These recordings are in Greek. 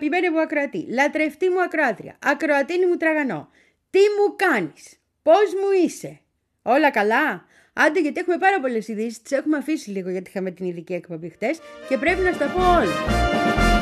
Αγαπημένη μου ακροατή, λατρευτή μου ακροάτρια, ακροατίνη μου τραγανό. Τι μου κάνεις, πώς μου είσαι, όλα καλά; Άντε γιατί έχουμε πάρα πολλές ειδήσεις, τις έχουμε αφήσει λίγο γιατί είχαμε την ειδική εκπομπή χτες και πρέπει να στα πω όλα.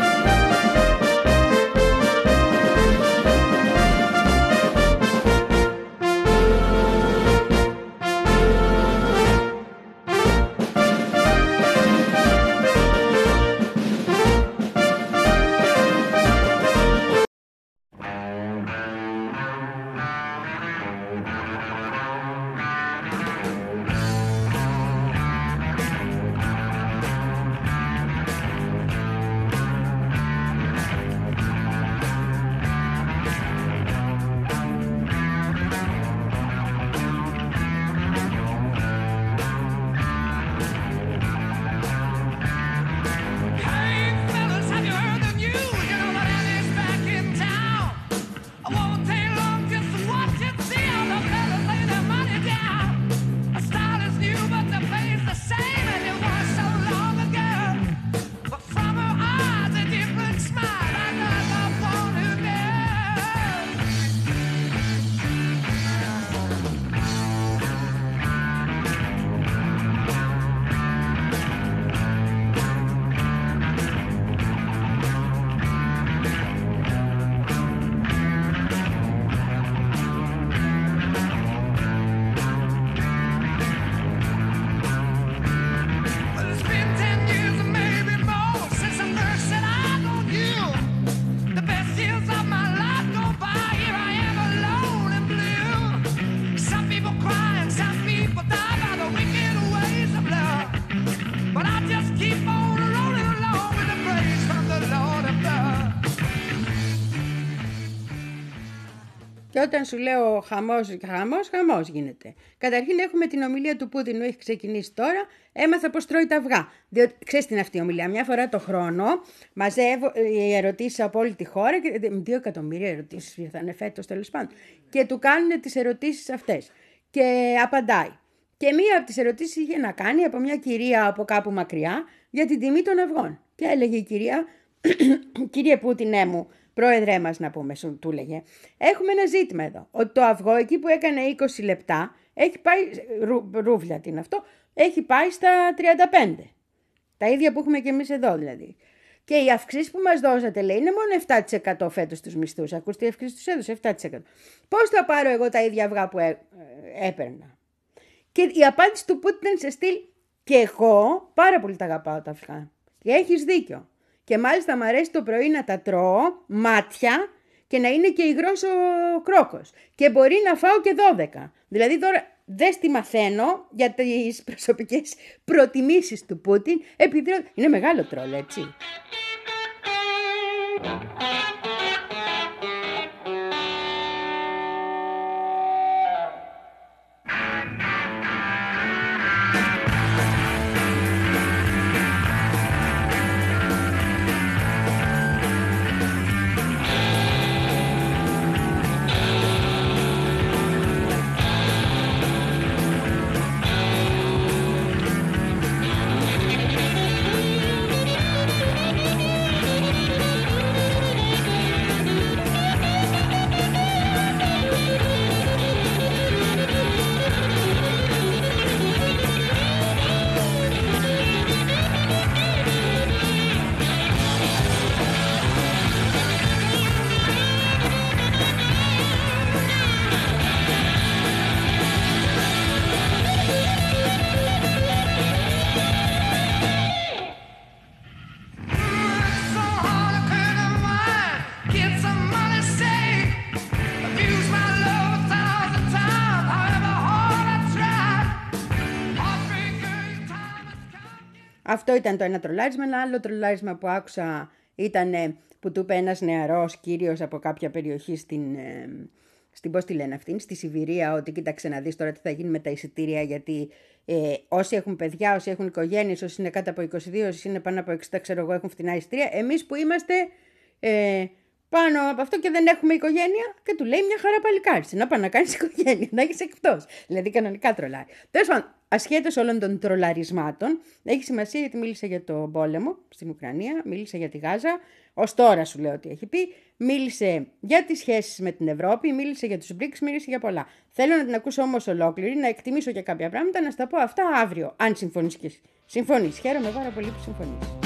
Όταν σου λέω χαμός, χαμός, χαμός γίνεται. Καταρχήν έχουμε την ομιλία του Πούτιν που έχει ξεκινήσει τώρα. Έμαθα πώ τρώει τα αυγά. Διότι ξέρεις την αυτή η ομιλία. Μια φορά το χρόνο μαζεύω οι ερωτήσεις από όλη τη χώρα. Και, δύο εκατομμύρια ερωτήσεις θα είναι φέτος τέλος πάντων. Και του κάνουν τις ερωτήσεις αυτές. Και απαντάει. Και μία από τις ερωτήσεις είχε να κάνει από μια κυρία από κάπου μακριά για την τιμή των αυγών. Και έλεγε η κυρία, κύριε Πούτινέ μου, πρόεδρέ μας να πούμε, σου του έλεγε, έχουμε ένα ζήτημα εδώ, ότι το αυγό εκεί που έκανε 20 λεπτά, έχει πάει, ρου, ρούβλια τι είναι αυτό, έχει πάει στα 35. Τα ίδια που έχουμε και εμείς εδώ δηλαδή. Και οι αυξήσεις που μας δώσατε, λέει, είναι μόνο 7% φέτος στου μισθούς. Ακούστε, η αυξήση τους έδωσε 7%. Πώς θα πάρω εγώ τα ίδια αυγά που έ, ε, έπαιρνα; Και η απάντηση του Πούτιν ήταν σε στυλ, και εγώ πάρα πολύ τα αγαπάω τα αυγά. Και έχεις δίκιο. Και μάλιστα μου αρέσει το πρωί να τα τρώω μάτια και να είναι και υγρός ο κρόκος. Και μπορεί να φάω και 12. Δηλαδή τώρα δεν στη μαθαίνω για τις προσωπικές προτιμήσεις του Πούτιν, επειδή είναι μεγάλο τρόλ, έτσι. Αυτό ήταν το ένα τρολάρισμα. Ένα άλλο τρολάρισμα που άκουσα ήταν που του είπε ένας νεαρός κύριος από κάποια περιοχή στην. Ε, στην πώς τη λένε αυτήν, στη Σιβηρία, ότι κοίταξε να δεις τώρα τι θα γίνει με τα εισιτήρια, γιατί ε, όσοι έχουν παιδιά, όσοι έχουν οικογένειες, όσοι είναι κάτω από 22, όσοι είναι πάνω από 60, ξέρω εγώ, έχουν φτηνά εισιτήρια. Εμείς που είμαστε ε, πάνω από αυτό και δεν έχουμε οικογένεια και του λέει μια χαρά παλικάρι. Να πάει να κάνεις οικογένεια, να έχεις εκτός. Δηλαδή κανονικά τρολάρι. Τέλος πάντων, ασχέτως όλων των τρολαρισμάτων, έχει σημασία γιατί μίλησε για το πόλεμο στην Ουκρανία, μίλησε για τη Γάζα. Ω τώρα σου λέω ότι έχει πει. Μίλησε για τις σχέσεις με την Ευρώπη, μίλησε για τους BRICS, μίλησε για πολλά. Θέλω να την ακούσω όμως ολόκληρη, να εκτιμήσω και κάποια πράγματα, να στα πω αυτά αύριο, αν συμφωνείς και συμφωνείς. Χαίρομαι πάρα πολύ που συμφωνείς.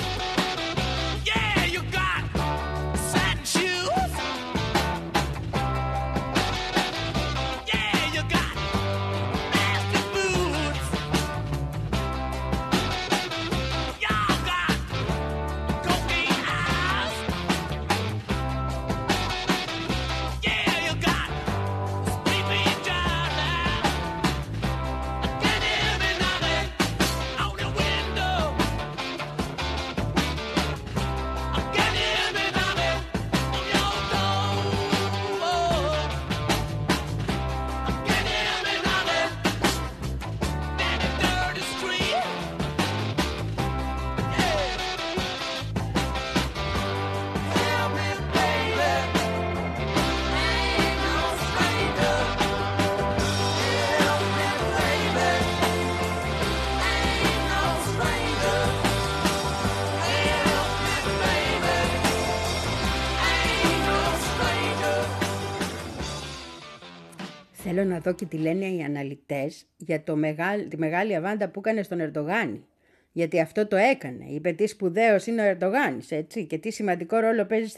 Θέλω να δω και τι λένε οι αναλυτές για το μεγάλ, τη μεγάλη αβάντα που έκανε στον Ερντογάνη. Γιατί αυτό το έκανε. Είπε τι σπουδαίος είναι ο Ερντογάνης, έτσι, και τι σημαντικό ρόλο παίζει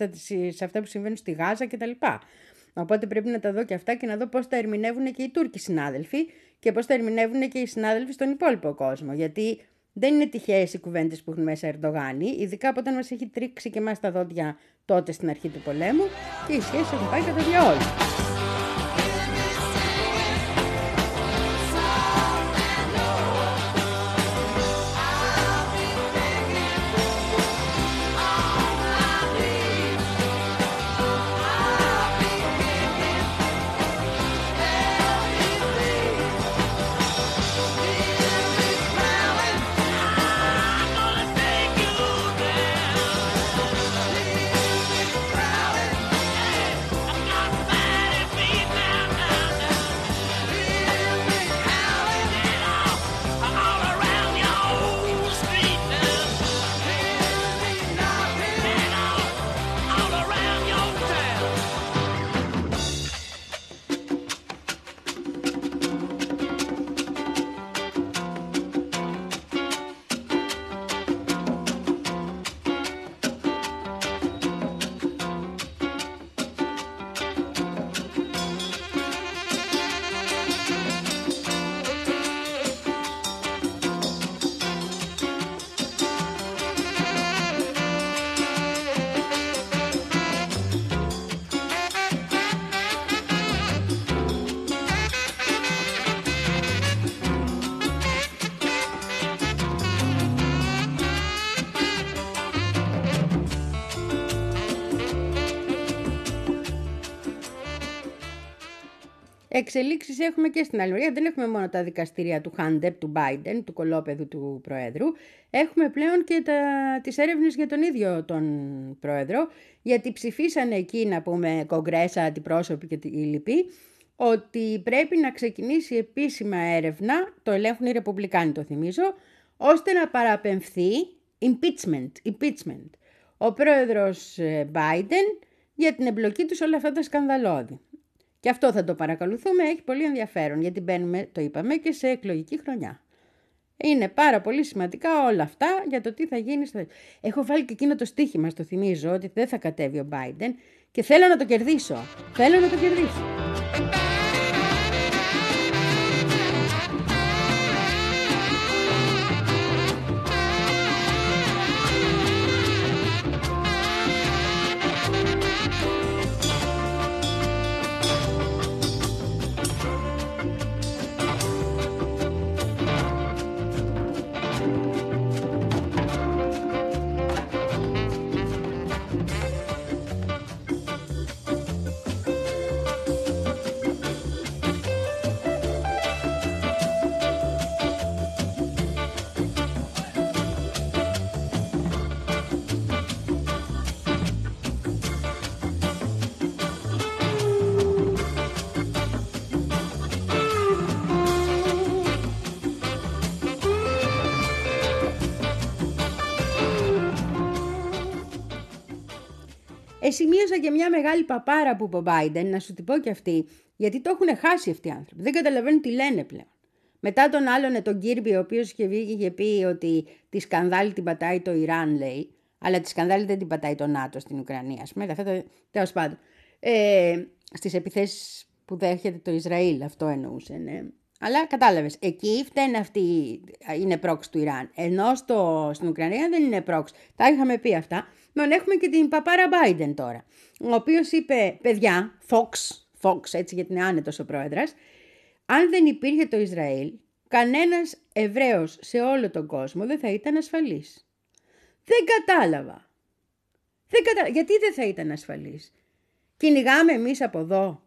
σε αυτά που συμβαίνουν στη Γάζα κτλ. Οπότε πρέπει να τα δω και αυτά και να δω πώς τα ερμηνεύουν και οι Τούρκοι συνάδελφοι και πώς τα ερμηνεύουν και οι συνάδελφοι στον υπόλοιπο κόσμο. Γιατί δεν είναι τυχαίες οι κουβέντες που έχουν μέσα Ερντογάνη, ειδικά από όταν μας έχει τρίξει και εμάς τα δόντια τότε στην αρχή του πολέμου και οι σχέσεις έχουν πάει κατά διαόλου. Εξελίξεις έχουμε και στην άλλη Δεν έχουμε μόνο τα δικαστήρια του Χάντεπ, του Biden, του κολόπεδου του Προέδρου. Έχουμε πλέον και τα, τις έρευνες για τον ίδιο τον Πρόεδρο, γιατί ψηφίσανε εκεί, να πούμε, κογκρέσα, αντιπρόσωποι και οι λοιποί, ότι πρέπει να ξεκινήσει επίσημα έρευνα, το ελέγχουν οι Ρεπουμπλικάνοι το θυμίζω, ώστε να παραπεμφθεί impeachment, impeachment. Ο πρόεδρος ε, Biden για την εμπλοκή τους σε όλα αυτά τα σκανδαλώδη. Και αυτό θα το παρακολουθούμε, έχει πολύ ενδιαφέρον γιατί μπαίνουμε, το είπαμε, και σε εκλογική χρονιά. Είναι πάρα πολύ σημαντικά όλα αυτά για το τι θα γίνει. Στο... Έχω βάλει και εκείνο το στίχημα, το θυμίζω, ότι δεν θα κατέβει ο Biden και θέλω να το κερδίσω. Θέλω να το κερδίσω. Σημείωσα και μια μεγάλη παπάρα που είπε ο Biden, να σου την πω και αυτή, γιατί το έχουν χάσει αυτοί οι άνθρωποι. Δεν καταλαβαίνουν τι λένε πλέον. Μετά τον άλλον, τον Κίρμπι, ο οποίος είχε βγει και είχε πει ότι τη σκανδάλη την πατάει το Ιράν, λέει, αλλά τη σκανδάλη δεν την πατάει το ΝΑΤΟ στην Ουκρανία, ας πούμε. Αυτό το... τέλος πάντων. Ε, Στις επιθέσεις που δέχεται το Ισραήλ, αυτό εννοούσε, ναι. Αλλά κατάλαβες, εκεί φταίνε αυτή, είναι πρόξ του Ιράν. Ενώ στο, στην Ουκρανία δεν είναι πρόξ. Τα είχαμε πει αυτά. Μεν έχουμε και την παπάρα Biden τώρα. Ο οποίος είπε, παιδιά, Fox, Fox, έτσι γιατί είναι άνετος ο πρόεδρο, αν δεν υπήρχε το Ισραήλ, κανένας Εβραίος σε όλο τον κόσμο δεν θα ήταν ασφαλής. Δεν κατάλαβα. Δεν κατα... Γιατί δεν θα ήταν ασφαλής. Κυνηγάμε εμείς από εδώ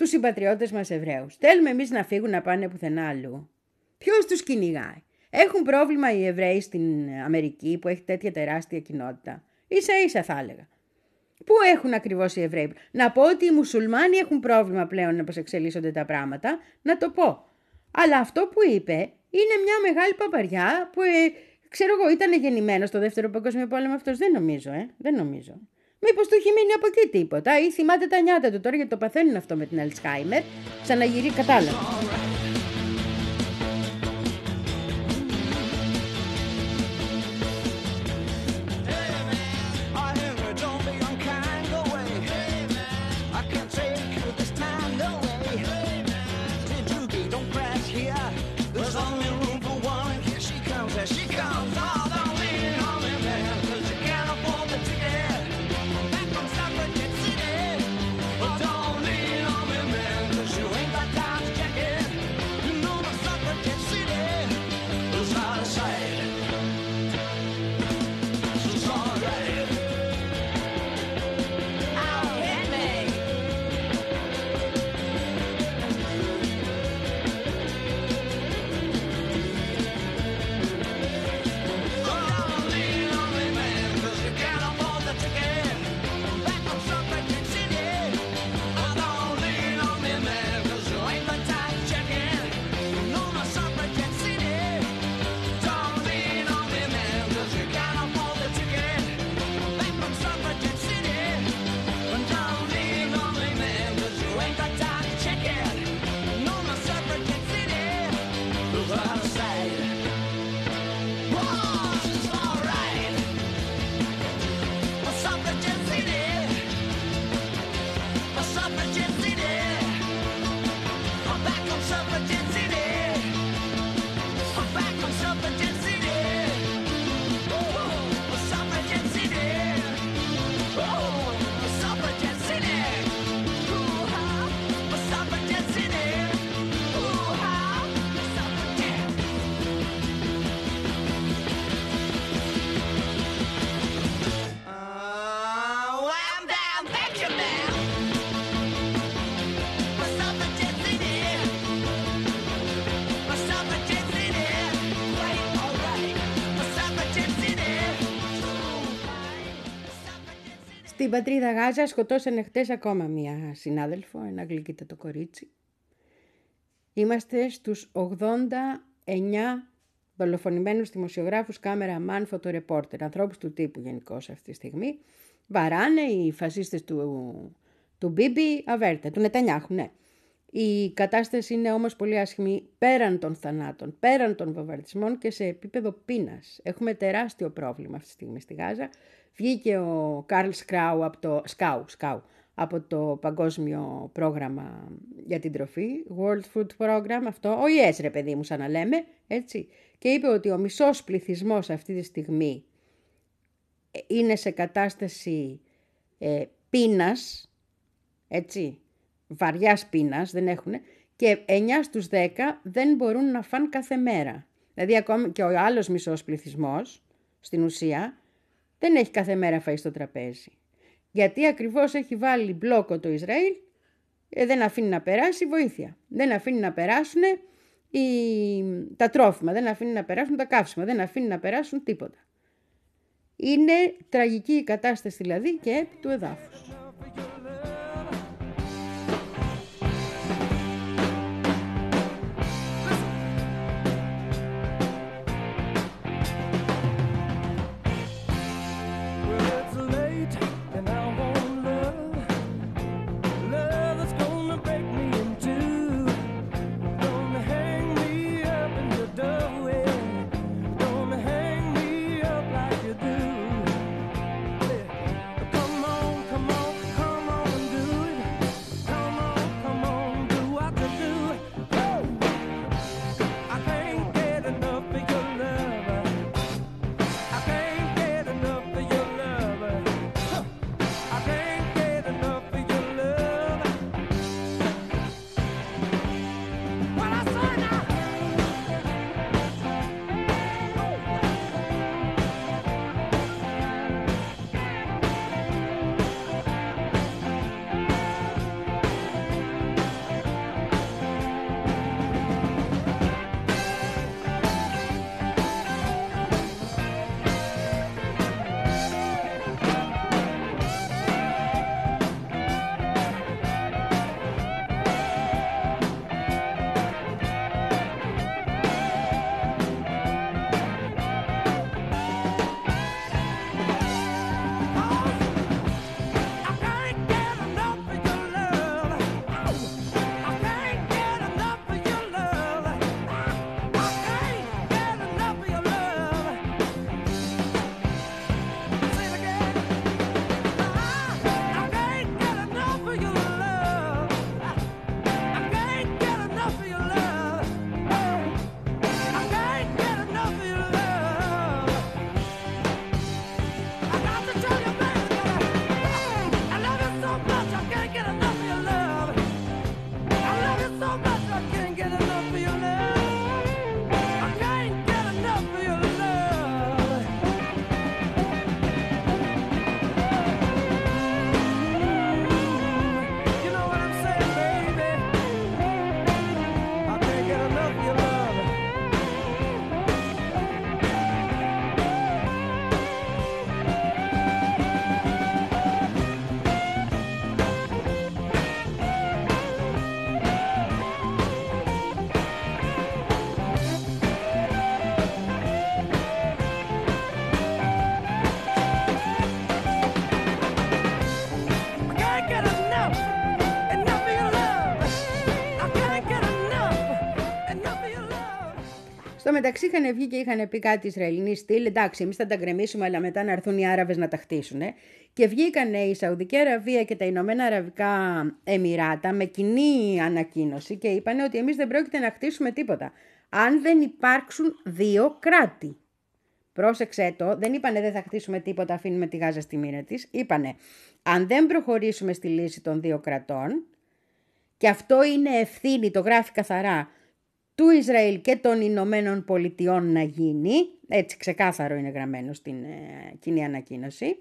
τους συμπατριώτες μας Εβραίους. Θέλουμε εμείς να φύγουν να πάνε πουθενά αλλού. Ποιος τους κυνηγάει; Έχουν πρόβλημα οι Εβραίοι στην Αμερική που έχει τέτοια τεράστια κοινότητα; σα ίσα θα έλεγα. Πού έχουν ακριβώς οι Εβραίοι; Να πω ότι οι Μουσουλμάνοι έχουν πρόβλημα πλέον πώ εξελίσσονται τα πράγματα. Να το πω. Αλλά αυτό που είπε είναι μια μεγάλη παπαριά που ε, ξέρω εγώ ήταν γεννημένος στο δεύτερο παγκόσμιο πόλεμο αυτός. Δεν νομίζω, ε. Δεν νομίζω. Μήπως του έχει μείνει από εκεί τίποτα ή θυμάται τα νιάτα του τώρα γιατί το παθαίνουν αυτό με την Αλτσχάιμερ. Ξαναγυρί, κατάλαβα. Jim. Στην πατρίδα Γάζα σκοτώσανε χτες ακόμα μία συνάδελφο, ένα το κορίτσι. Είμαστε στους 89 δολοφονημένους δημοσιογράφους, κάμερα, μαν, φωτορεπόρτερ, ανθρώπους του τύπου γενικώς αυτή τη στιγμή. Βαράνε οι φασίστες του, του Μπίμπι Αβέρτα, του Νετανιάχου, ναι. Η κατάσταση είναι όμως πολύ άσχημη πέραν των θανάτων, πέραν των βομβαρδισμών και σε επίπεδο πείνας. Έχουμε τεράστιο πρόβλημα αυτή τη στιγμή στη Γάζα. Βγήκε ο Καρλ Σκράου από το, Σκάου, Σκάου, από το Παγκόσμιο Πρόγραμμα για την Τροφή, World Food Program, αυτό, ο ΙΕΣ ρε παιδί μου σαν να λέμε, έτσι, και είπε ότι ο μισός πληθυσμός αυτή τη στιγμή ε, είναι σε κατάσταση ε, πείνας, έτσι, βαριάς πείνας, δεν έχουν, και 9 στους 10 δεν μπορούν να φαν κάθε μέρα. Δηλαδή ακόμη και ο άλλος μισός πληθυσμός, στην ουσία, δεν έχει κάθε μέρα φαΐ στο τραπέζι. Γιατί ακριβώς έχει βάλει μπλόκο το Ισραήλ, ε, δεν αφήνει να περάσει βοήθεια. Δεν αφήνει να περάσουν οι... τα τρόφιμα, δεν αφήνει να περάσουν τα καύσιμα, δεν αφήνει να περάσουν τίποτα. Είναι τραγική η κατάσταση δηλαδή και επί του εδάφους. Μεταξύ είχαν βγει και είχαν πει κάτι Ισραηλινοί στυλ, εντάξει, εμείς θα τα γκρεμίσουμε, αλλά μετά να έρθουν οι Άραβες να τα χτίσουν. Και βγήκαν η Σαουδική Αραβία και τα Ηνωμένα Αραβικά Εμμυράτα με κοινή ανακοίνωση και είπαν ότι εμείς δεν πρόκειται να χτίσουμε τίποτα. Αν δεν υπάρξουν δύο κράτη. Πρόσεξε το, δεν είπανε δεν θα χτίσουμε τίποτα, αφήνουμε τη Γάζα στη μοίρα της. Είπανε, αν δεν προχωρήσουμε στη λύση των δύο κρατών, και αυτό είναι ευθύνη, το γράφει καθαρά, του Ισραήλ και των Ηνωμένων Πολιτειών να γίνει, έτσι ξεκάθαρο είναι γραμμένο στην ε, κοινή ανακοίνωση,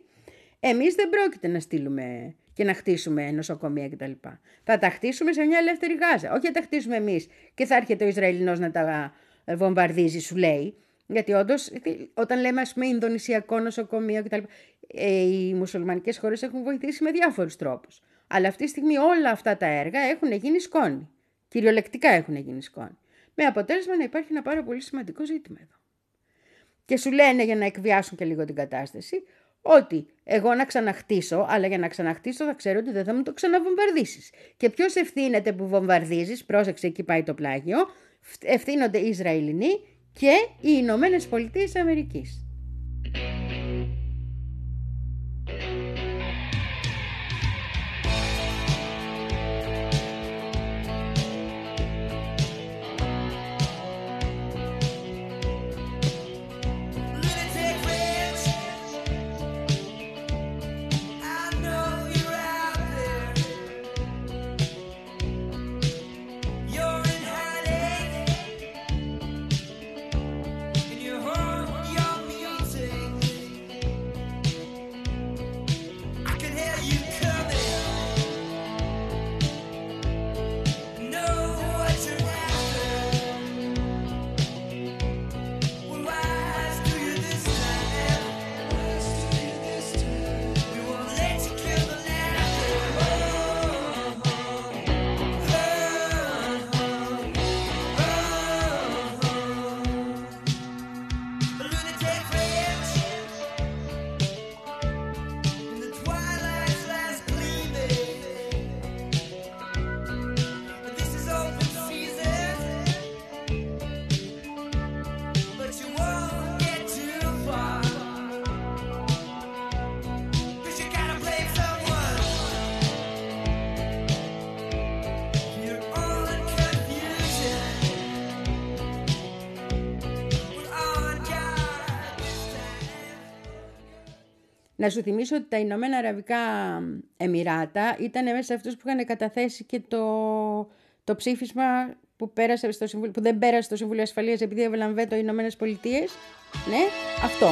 εμείς δεν πρόκειται να στείλουμε και να χτίσουμε νοσοκομεία κτλ. Θα τα χτίσουμε σε μια ελεύθερη Γάζα. Όχι θα τα χτίσουμε εμείς και θα έρχεται ο Ισραηλινός να τα βομβαρδίζει, σου λέει. Γιατί όντως, όταν λέμε ας πούμε Ινδονησιακό νοσοκομείο κτλ. Ε, οι μουσουλμανικές χώρες έχουν βοηθήσει με διάφορους τρόπους. Αλλά αυτή τη στιγμή όλα αυτά τα έργα έχουν γίνει σκόνη. Κυριολεκτικά έχουν γίνει σκόνη. Με αποτέλεσμα να υπάρχει ένα πάρα πολύ σημαντικό ζήτημα εδώ. Και σου λένε για να εκβιάσουν και λίγο την κατάσταση ότι εγώ να ξαναχτίσω, αλλά για να ξαναχτίσω θα ξέρω ότι δεν θα μου το ξαναβομβαρδίσεις. Και ποιος ευθύνεται που βομβαρδίζεις, πρόσεξε εκεί πάει το πλάγιο, ευθύνονται οι Ισραηλινοί και οι Ηνωμένες Πολιτείες Αμερικής. Να σου θυμίσω ότι τα Ηνωμένα Αραβικά Εμμυράτα ήταν μέσα σε αυτούς που είχαν καταθέσει και το, το ψήφισμα που, πέρασε στο Συμβούλιο, που δεν πέρασε στο Συμβούλιο Ασφαλείας επειδή έβαλαν βέτο οι Ηνωμένες Πολιτείες. Ναι, αυτό.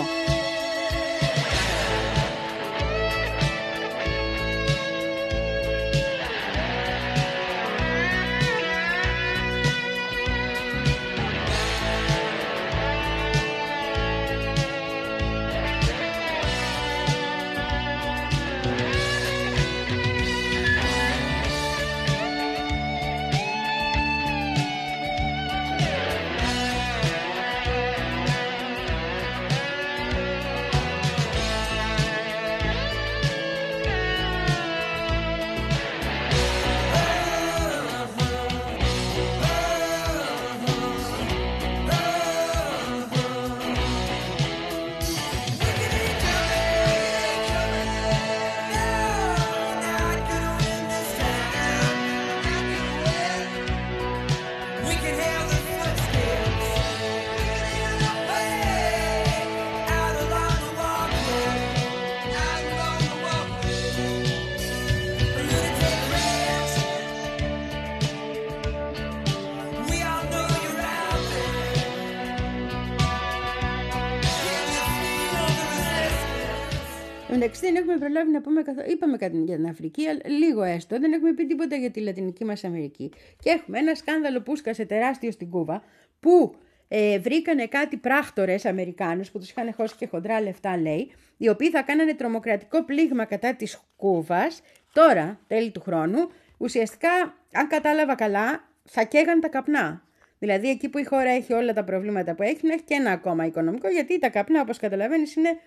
Προλάβει να πούμε καθόλου. Είπαμε κάτι για την Αφρική, λίγο έστω. Δεν έχουμε πει τίποτα για τη Λατινική μας Αμερική. Και έχουμε ένα σκάνδαλο που σκάσε τεράστιο στην Κούβα, που ε, βρήκανε κάτι πράκτορες Αμερικάνους που τους είχαν χώσει και χοντρά λεφτά, λέει, οι οποίοι θα κάνανε τρομοκρατικό πλήγμα κατά της Κούβας, τώρα, τέλη του χρόνου, ουσιαστικά, αν κατάλαβα καλά, θα καίγαν τα καπνά. Δηλαδή, εκεί που η χώρα έχει όλα τα προβλήματα που έχει, να έχει και ένα ακόμα οικονομικό, γιατί τα καπνά, όπως καταλαβαίνεις, είναι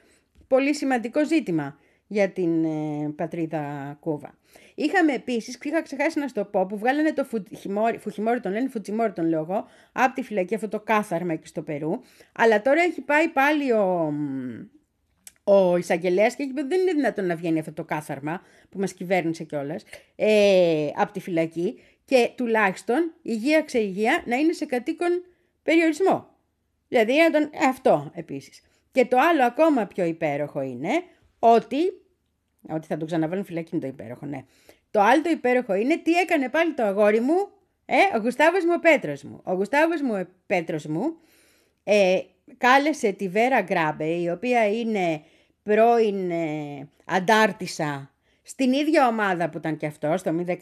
πολύ σημαντικό ζήτημα. Για την ε, πατρίδα Κούβα. Είχαμε επίσης, είχα ξεχάσει να σου το πω, που βγάλανε το Φουχιμόρι, τον λένε Φουτσιμόρι τον λέω εγώ, από τη φυλακή αυτό το κάθαρμα εκεί στο Περού. Αλλά τώρα έχει πάει πάλι ο, ο εισαγγελέας και έχει πει δεν είναι δυνατόν να βγαίνει αυτό το κάθαρμα που μας κυβέρνησε κιόλας ε, από τη φυλακή και τουλάχιστον υγεία ξεϊγεία να είναι σε κατοίκον περιορισμό. Δηλαδή τον, αυτό επίσης. Και το άλλο ακόμα πιο υπέροχο είναι ότι, ότι θα τον ξαναβάλουν φυλακή είναι το υπέροχο, ναι. Το άλλο το υπέροχο είναι τι έκανε πάλι το αγόρι μου, ε, ο Γουστάβος μου ο Πέτρος μου. Ο Γουστάβος μου ο Πέτρος μου ε, κάλεσε τη Βέρα Γκράμπε, η οποία είναι πρώην ε, αντάρτησα στην ίδια ομάδα που ήταν και αυτός, στο 19,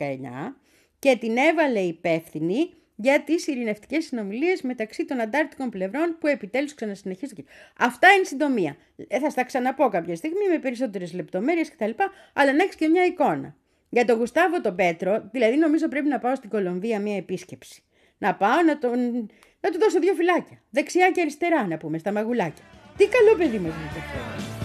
και την έβαλε υπεύθυνη για τις ειρηνευτικές συνομιλίες μεταξύ των αντάρτικων πλευρών που επιτέλους ξανασυνεχίζονται. Αυτά είναι συντομία. Ε, θα στα ξαναπώ κάποια στιγμή με περισσότερες λεπτομέρειες κτλ. Αλλά να έχεις και μια εικόνα. Για τον Γουστάβο τον Πέτρο, δηλαδή νομίζω πρέπει να πάω στην Κολομβία μια επίσκεψη. Να πάω να, τον, να του δώσω δύο φυλάκια. Δεξιά και αριστερά να πούμε, στα μαγουλάκια. Τι καλό παιδί μου αυτό.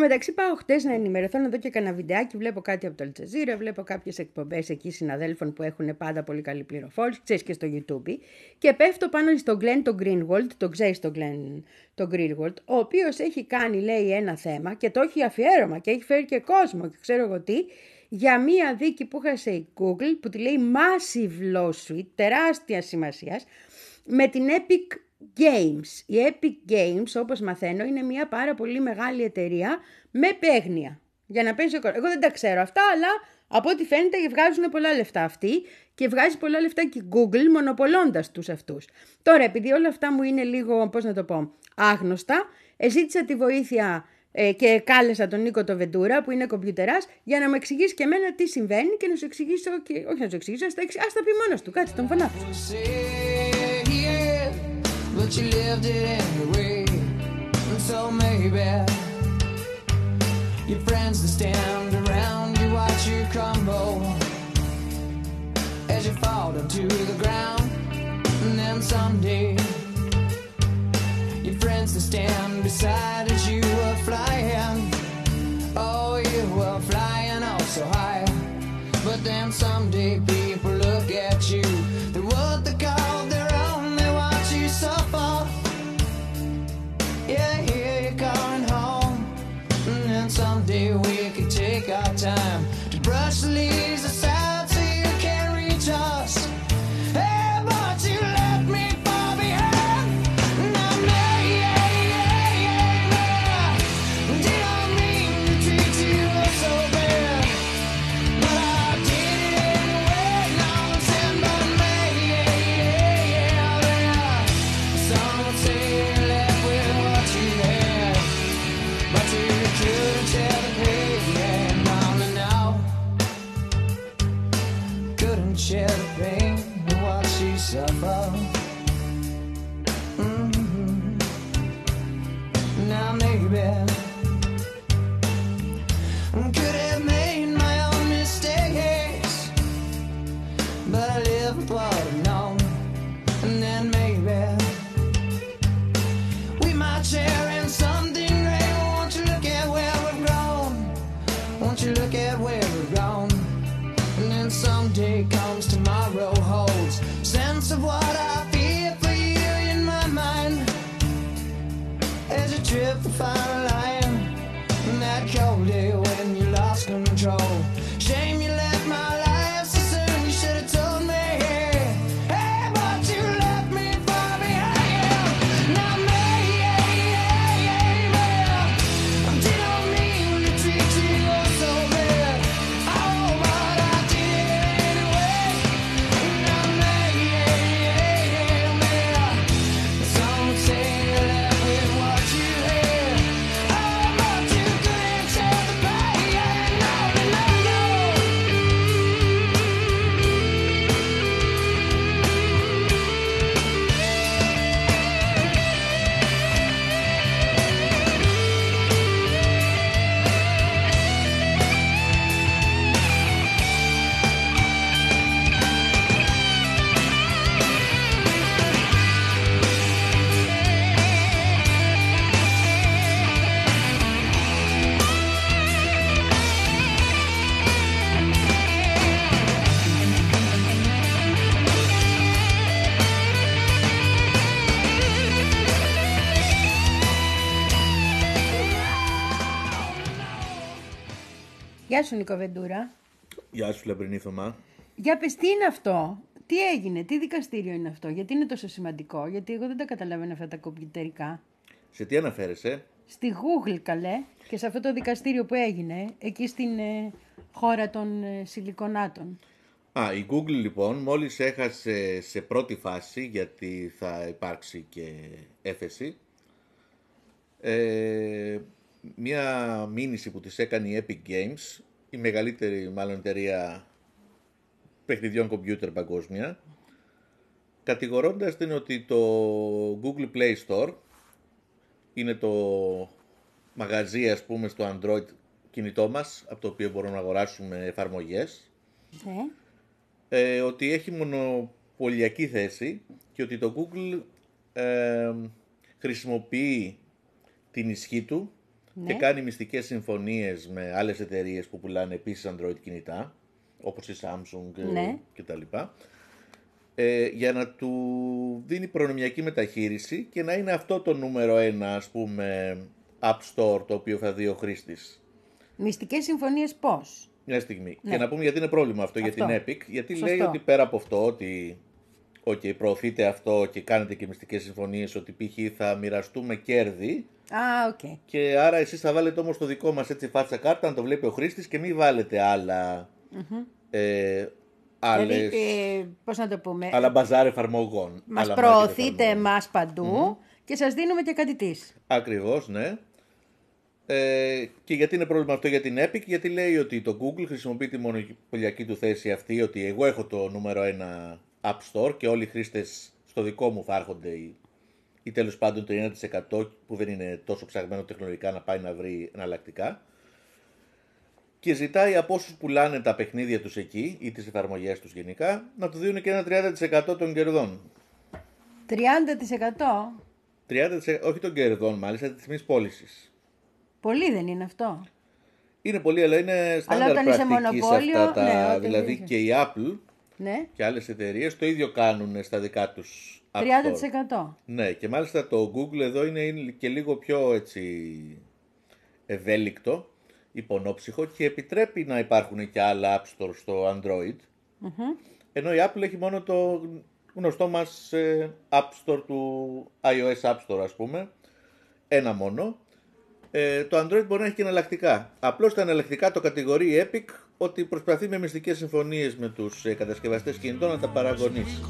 Στο μεταξύ πάω χτες να ενημερωθώ να δω και κανένα βιντεάκι. Βλέπω κάτι από το Αλτζαζίρα, βλέπω κάποιες εκπομπές εκεί συναδέλφων που έχουν πάντα πολύ καλή πληροφόρηση, ξέρεις και στο YouTube. Και πέφτω πάνω στον Glenn τον Greenwald, τον ξέρεις τον Glenn τον Greenwald, ο οποίος έχει κάνει, λέει, ένα θέμα και το έχει αφιέρωμα και έχει φέρει και κόσμο και ξέρω εγώ τι, για μία δίκη που είχα σε Google που τη λέει Massive Lawsuit, τεράστια σημασίας, με την Epic Games. Η Epic Games, όπως μαθαίνω, είναι μια πάρα πολύ μεγάλη εταιρεία με παίγνια. Για να παίζεις Εγώ δεν τα ξέρω αυτά, αλλά από ό,τι φαίνεται βγάζουν πολλά λεφτά αυτοί και βγάζει πολλά λεφτά και η Google μονοπολώντας τους αυτούς. Τώρα, επειδή όλα αυτά μου είναι λίγο, πώς να το πω, άγνωστα, ζήτησα τη βοήθεια ε, και κάλεσα τον Νίκο το Βεντούρα που είναι κομπιουτεράς για να μου εξηγήσει και εμένα τι συμβαίνει και να σου εξηγήσω, και, όχι να σου εξηγήσω, ας τα, ας τα πει μόνος του, κάτσε τον φωνάξω. But you lived it anyway. And so maybe your friends that stand around you watch you crumble as you fall to the ground. And then someday your friends that stand beside as you were flying. Oh, you were flying all so high. But then someday Γεια σου Νίκο Βεντούρα. Γεια σου, Λαμπρινή Θωμά. Για πες τι είναι αυτό, τι έγινε, τι δικαστήριο είναι αυτό, γιατί είναι τόσο σημαντικό, γιατί εγώ δεν τα καταλαβαίνω αυτά τα κομπιουτερικά. Σε τι αναφέρεσαι, Στη Google καλέ και σε αυτό το δικαστήριο που έγινε, εκεί στην ε, χώρα των ε, Σιλικονάτων. Α, η Google λοιπόν μόλις έχασε σε πρώτη φάση, γιατί θα υπάρξει και έφεση, ε, μια μήνυση που της έκανε η Epic Games, η μεγαλύτερη μάλλον εταιρεία παιχνιδιών κομπιούτερ παγκόσμια, κατηγορώντας την ότι το Google Play Store είναι το μαγαζί ας πούμε στο Android κινητό μας, από το οποίο μπορούμε να αγοράσουμε εφαρμογές, Ναι. ε, ότι έχει μονοπωλιακή θέση και ότι το Google ε, χρησιμοποιεί την ισχύ του και Ναι. κάνει μυστικές συμφωνίες με άλλες εταιρείες που πουλάνε επίσης Android κινητά, όπως η Samsung ε, Ναι. και τα λοιπά, ε, για να του δίνει προνομιακή μεταχείριση και να είναι αυτό το νούμερο ένα, ας πούμε, App Store το οποίο θα δει ο χρήστης. Μυστικές συμφωνίες πώς; Μια στιγμή. Ναι. Και να πούμε γιατί είναι πρόβλημα αυτό, για Αυτό. την Epic. Γιατί Σωστό. λέει ότι πέρα από αυτό ότι okay, προωθείτε αυτό και κάνετε και μυστικές συμφωνίες ότι π.χ. θα μοιραστούμε κέρδη Α, οκ. και άρα εσείς θα βάλετε όμως το δικό μας έτσι φάτσα κάρτα να το βλέπει ο χρήστης και μην βάλετε άλλα, ε, άλλες, Δηλαδή, ε, πώς να το πούμε, άλλα μπαζάρ εφαρμογών. μας άλλα market προωθείτε εφαρμογών. εμάς παντού και σας δίνουμε και κάτι της. Ακριβώς, ναι. Ε, και γιατί είναι πρόβλημα αυτό για την Epic, γιατί λέει ότι το Google χρησιμοποιεί τη μονοπωλιακή του θέση αυτή, ότι εγώ έχω το νούμερο ένα App Store και όλοι οι χρήστες στο δικό μου θα έρχονται ή, ή τέλος πάντων το 1% που δεν είναι τόσο ψαγμένο τεχνολογικά να πάει να βρει εναλλακτικά. Και ζητάει από όσους πουλάνε τα παιχνίδια τους εκεί ή τις εφαρμογές τους γενικά να του δίνουν και ένα 30% των κερδών. 30%. 30% όχι των κερδών μάλιστα, της τιμής πώλησης. Πολύ δεν είναι αυτό. Είναι πολύ, αλλά είναι Αλλά στάνταρ όταν είσαι πρακτική σε μονοπόλιο, αυτά τα, ναι, όταν δηλαδή είσαι. και η Apple Ναι. και άλλες εταιρείες το ίδιο κάνουν στα δικά τους App Store. 30%. Ναι, και μάλιστα το Google εδώ είναι και λίγο πιο έτσι ευέλικτο, υπονόψυχο και επιτρέπει να υπάρχουν και άλλα App Store στο Android. Ενώ η Apple έχει μόνο το γνωστό μας ε, App Store του iOS App Store ας πούμε, ένα μόνο. Ε, το Android μπορεί να έχει και εναλλακτικά. Απλώς τα εναλλακτικά το κατηγορεί η Epic ότι προσπαθεί με μυστικές συμφωνίες με τους ε, κατασκευαστές κινητών να τα παραγωνίσει.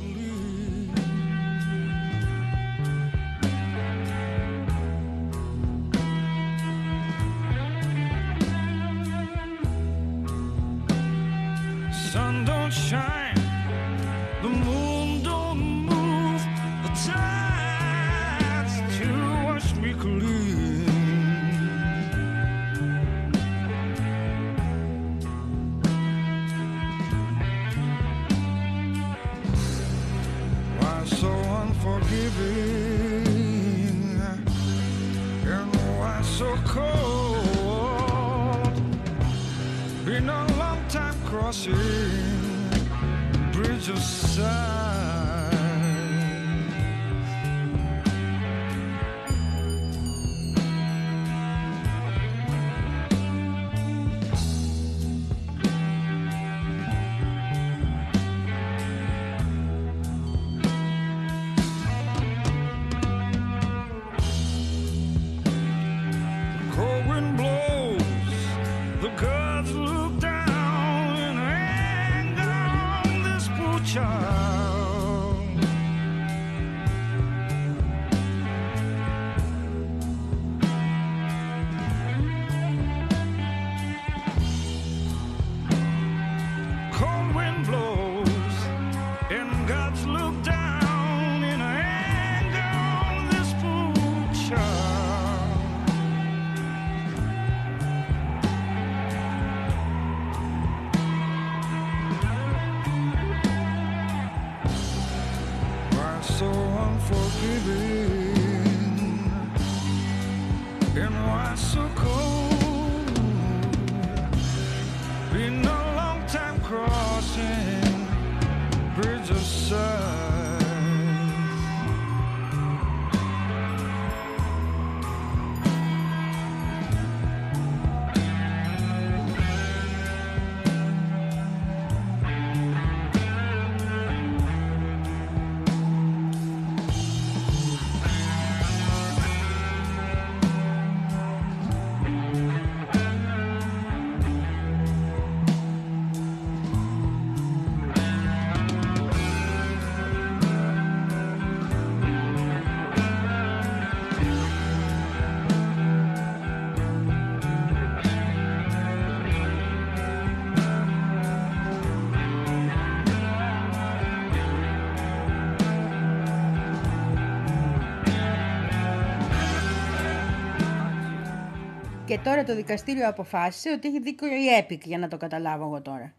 Και τώρα το δικαστήριο αποφάσισε ότι έχει δίκιο η Epic, για να το καταλάβω εγώ τώρα.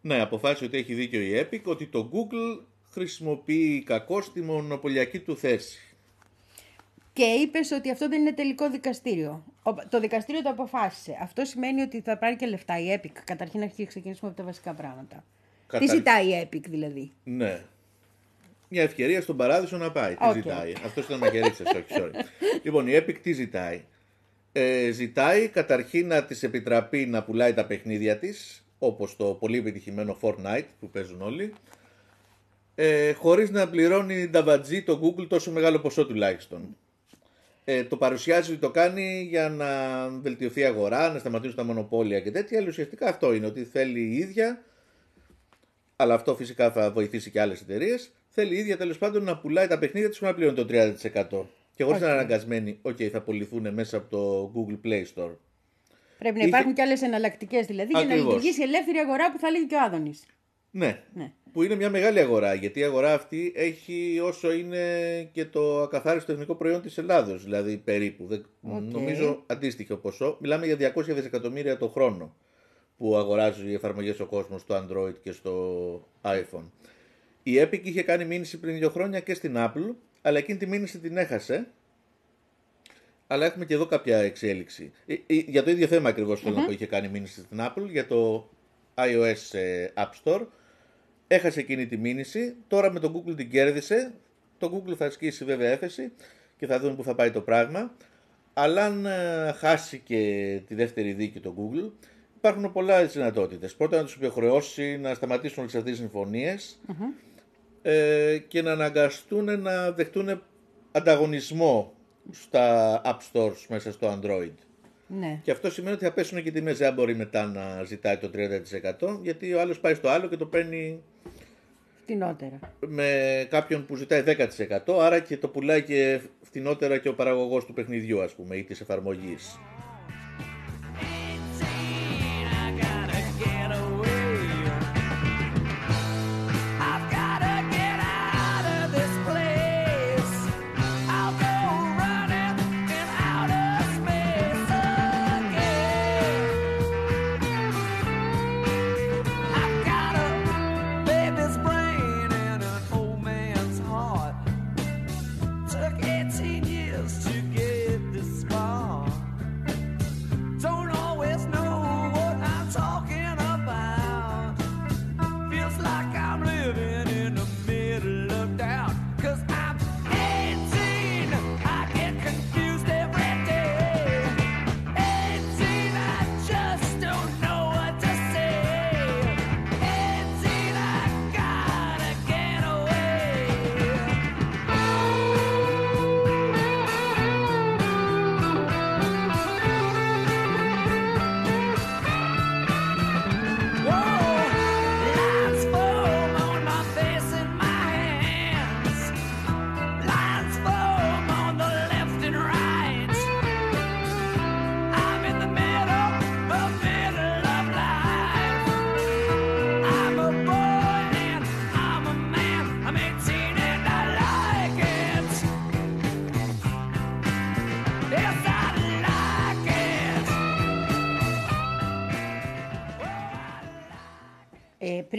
Ναι, αποφάσισε ότι έχει δίκιο η Epic ότι το Google χρησιμοποιεί κακώς τη μονοπωλιακή του θέση. Και είπες ότι αυτό δεν είναι τελικό δικαστήριο. Ο- Το δικαστήριο το αποφάσισε. Αυτό σημαίνει ότι θα πάρει και λεφτά η Epic. Καταρχήν αρχίζει ξεκινήσουμε από τα βασικά πράγματα. Καταρ- Τι ζητάει η Epic δηλαδή; Ναι. Μια ευκαιρία στον παράδεισο να πάει. Τι Οκ. ζητάει; Αυτός ήταν μαχαιρίτσα, όχι, sorry. λοιπόν, η Epic τι ζητάει; Ε, ζητάει καταρχήν να της επιτραπεί να πουλάει τα παιχνίδια της, όπως το πολύ επιτυχημένο Fortnite που παίζουν όλοι, ε, χωρίς να πληρώνει νταβατζή το Google τόσο μεγάλο ποσό τουλάχιστον. Ε, το παρουσιάζει ότι το κάνει για να βελτιωθεί η αγορά, να σταματήσουν τα μονοπόλια και τέτοια, αλλά ουσιαστικά αυτό είναι, ότι θέλει η ίδια αλλά αυτό φυσικά θα βοηθήσει και άλλες εταιρείες. Θέλει η ίδια τέλος πάντων να πουλάει τα παιχνίδια της χωρίς να πληρώνει το 30%. Και χωρίς να είναι αναγκασμένοι, OK, θα πουληθούν μέσα από το Google Play Store. Πρέπει να Είχε- υπάρχουν και άλλες εναλλακτικές δηλαδή για να Ακριβώς. λειτουργήσει η ελεύθερη αγορά που θα λέγει και ο Άδωνης. Ναι. Ναι. Που είναι μια μεγάλη αγορά, γιατί η αγορά αυτή έχει όσο είναι και το ακαθάριστο εθνικό προϊόν της Ελλάδος, δηλαδή περίπου. Δεν- Νομίζω αντίστοιχο ποσό. Μιλάμε για 200 δισεκατομμύρια το χρόνο που αγοράζει οι εφαρμογές ο κόσμος στο Android και στο iPhone. Η Epic είχε κάνει μήνυση πριν δύο χρόνια και στην Apple, αλλά εκείνη τη μήνυση την έχασε. Αλλά έχουμε και εδώ κάποια εξέλιξη. Ε, ε, Για το ίδιο θέμα ακριβώς θέλω να πω είχε κάνει μήνυση στην Apple, για το iOS ε, App Store. Έχασε εκείνη τη μήνυση, τώρα με το Google την κέρδισε. Το Google θα ασκήσει βέβαια έφεση και θα δούμε πού θα πάει το πράγμα. Αλλά αν ε, χάσει και τη δεύτερη δίκη το Google, υπάρχουν πολλά δυνατότητες. Πρώτα να τους υποχρεώσει να σταματήσουν όλες αυτές τις συμφωνίες ε, και να αναγκαστούν να δεχτούν ανταγωνισμό στα App Stores μέσα στο Android. Ναι. Και αυτό σημαίνει ότι θα πέσουν και οι τιμές, δεν μπορεί μετά να ζητάει το 30% γιατί ο άλλος πάει στο άλλο και το παίρνει Φτηνότερα. με κάποιον που ζητάει 10% άρα και το πουλάει και φτηνότερα και ο παραγωγός του παιχνιδιού ας πούμε ή της εφαρμογής.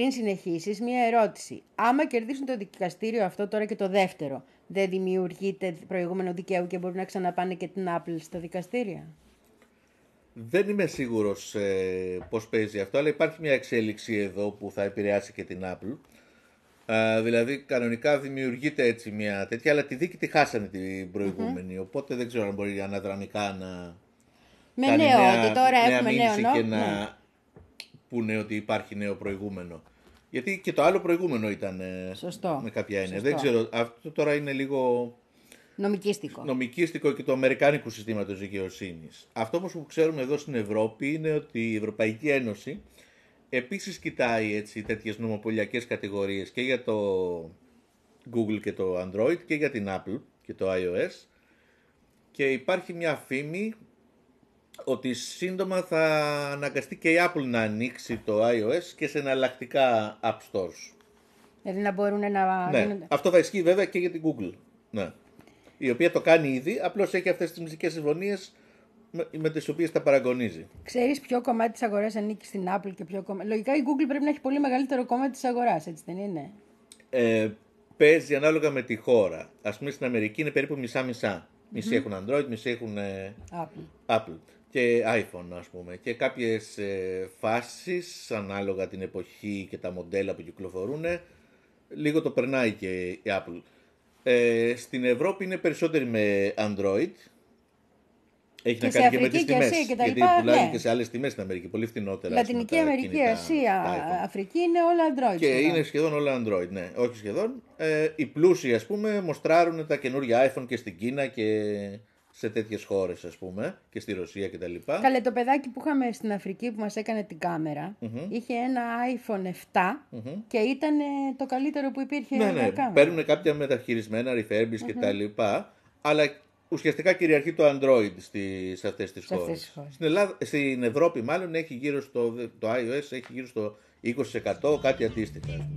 Πριν συνεχίσεις, μία ερώτηση. Άμα κερδίσουν το δικαστήριο αυτό τώρα και το δεύτερο, δεν δημιουργείται προηγούμενο δικαίου και μπορούν να ξαναπάνε και την Apple στα δικαστήρια; Δεν είμαι σίγουρος ε, πώς παίζει αυτό, αλλά υπάρχει μια εξέλιξη εδώ που θα επηρεάσει και την Apple. Α, δηλαδή, κανονικά δημιουργείται έτσι μια τέτοια, αλλά τη δίκη τη χάσανε την προηγούμενη, οπότε δεν ξέρω αν μπορεί αναδραμικά να Με κάνει νέο, νέα- ότι τώρα νέα έχουμε νέο μήνυση νόμο. και να ναι. πούνε ότι υπάρχει νέο προηγούμενο. Γιατί και το άλλο προηγούμενο ήταν ε, Σωστό, με κάποια έννοια. σωστό. Δεν ξέρω, αυτό τώρα είναι λίγο Νομικίστικο. νομικίστικο και του αμερικάνικου συστήματος δικαιοσύνης. Αυτό όμως που ξέρουμε εδώ στην Ευρώπη είναι ότι η Ευρωπαϊκή Ένωση επίσης κοιτάει έτσι, τέτοιες νομοπολιακές κατηγορίες και για το Google και το Android και για την Apple και το iOS και υπάρχει μια φήμη ότι σύντομα θα αναγκαστεί και η Apple να ανοίξει το iOS και σε εναλλακτικά App Stores. Δηλαδή να μπορούν να Ναι, γίνονται. αυτό θα ισχύει βέβαια και για την Google. Ναι. Η οποία το κάνει ήδη, απλώς έχει αυτές τις μυστικέ συμφωνίες με, με τις οποίες τα παραγωνίζει. Ξέρεις ποιο κομμάτι της αγοράς ανήκει στην Apple και ποιο κομμάτι... Λογικά η Google πρέπει να έχει πολύ μεγαλύτερο κομμάτι της αγοράς, έτσι δεν είναι; Ε, παίζει ανάλογα με τη χώρα. Α πούμε στην Αμερική είναι περίπου μισά-μισά. Μισοί έχουν Android, μισοί έχουν ε, Apple. Apple και iPhone ας πούμε. Και κάποιες ε, φάσεις ανάλογα την εποχή και τα μοντέλα που κυκλοφορούν λίγο το περνάει και η Apple. Ε, στην Ευρώπη είναι περισσότεροι με Android. Έχει Και να σε κάνει και με Αφρική τις και τιμές. Ασία και τα γιατί λοιπά, πουλάνε ναι. και σε άλλες τιμές στην Αμερική. Πολύ φθηνότερα. ας πούμε, Λατινική τα Αμερική, κινητά Ασία, iPhone. Αφρική είναι όλα Android. Και σχεδόν. είναι σχεδόν όλα Android, ναι. Όχι σχεδόν. Ε, οι πλούσιοι, ας πούμε, μοστράρουν τα καινούργια iPhone και στην Κίνα και σε τέτοιες χώρες, ας πούμε, και στη Ρωσία και τα λοιπά. Καλέ, το παιδάκι που είχαμε στην Αφρική που μας έκανε την καμερα είχε ένα iPhone 7 και ήταν ε, το καλύτερο που υπήρχε Ναι, για ναι, κάμερα. παίρνουν κάποια μεταχειρισμένα refurbished και τα λοιπά, αλλά ουσιαστικά κυριαρχεί το Android στη, σε αυτές τις Σε αυτές χώρες. τις χώρες. Στην, Ελλάδα, στην Ευρώπη μάλλον έχει γύρω στο, το iOS έχει γύρω στο 20% κάτι αντίστοιχα.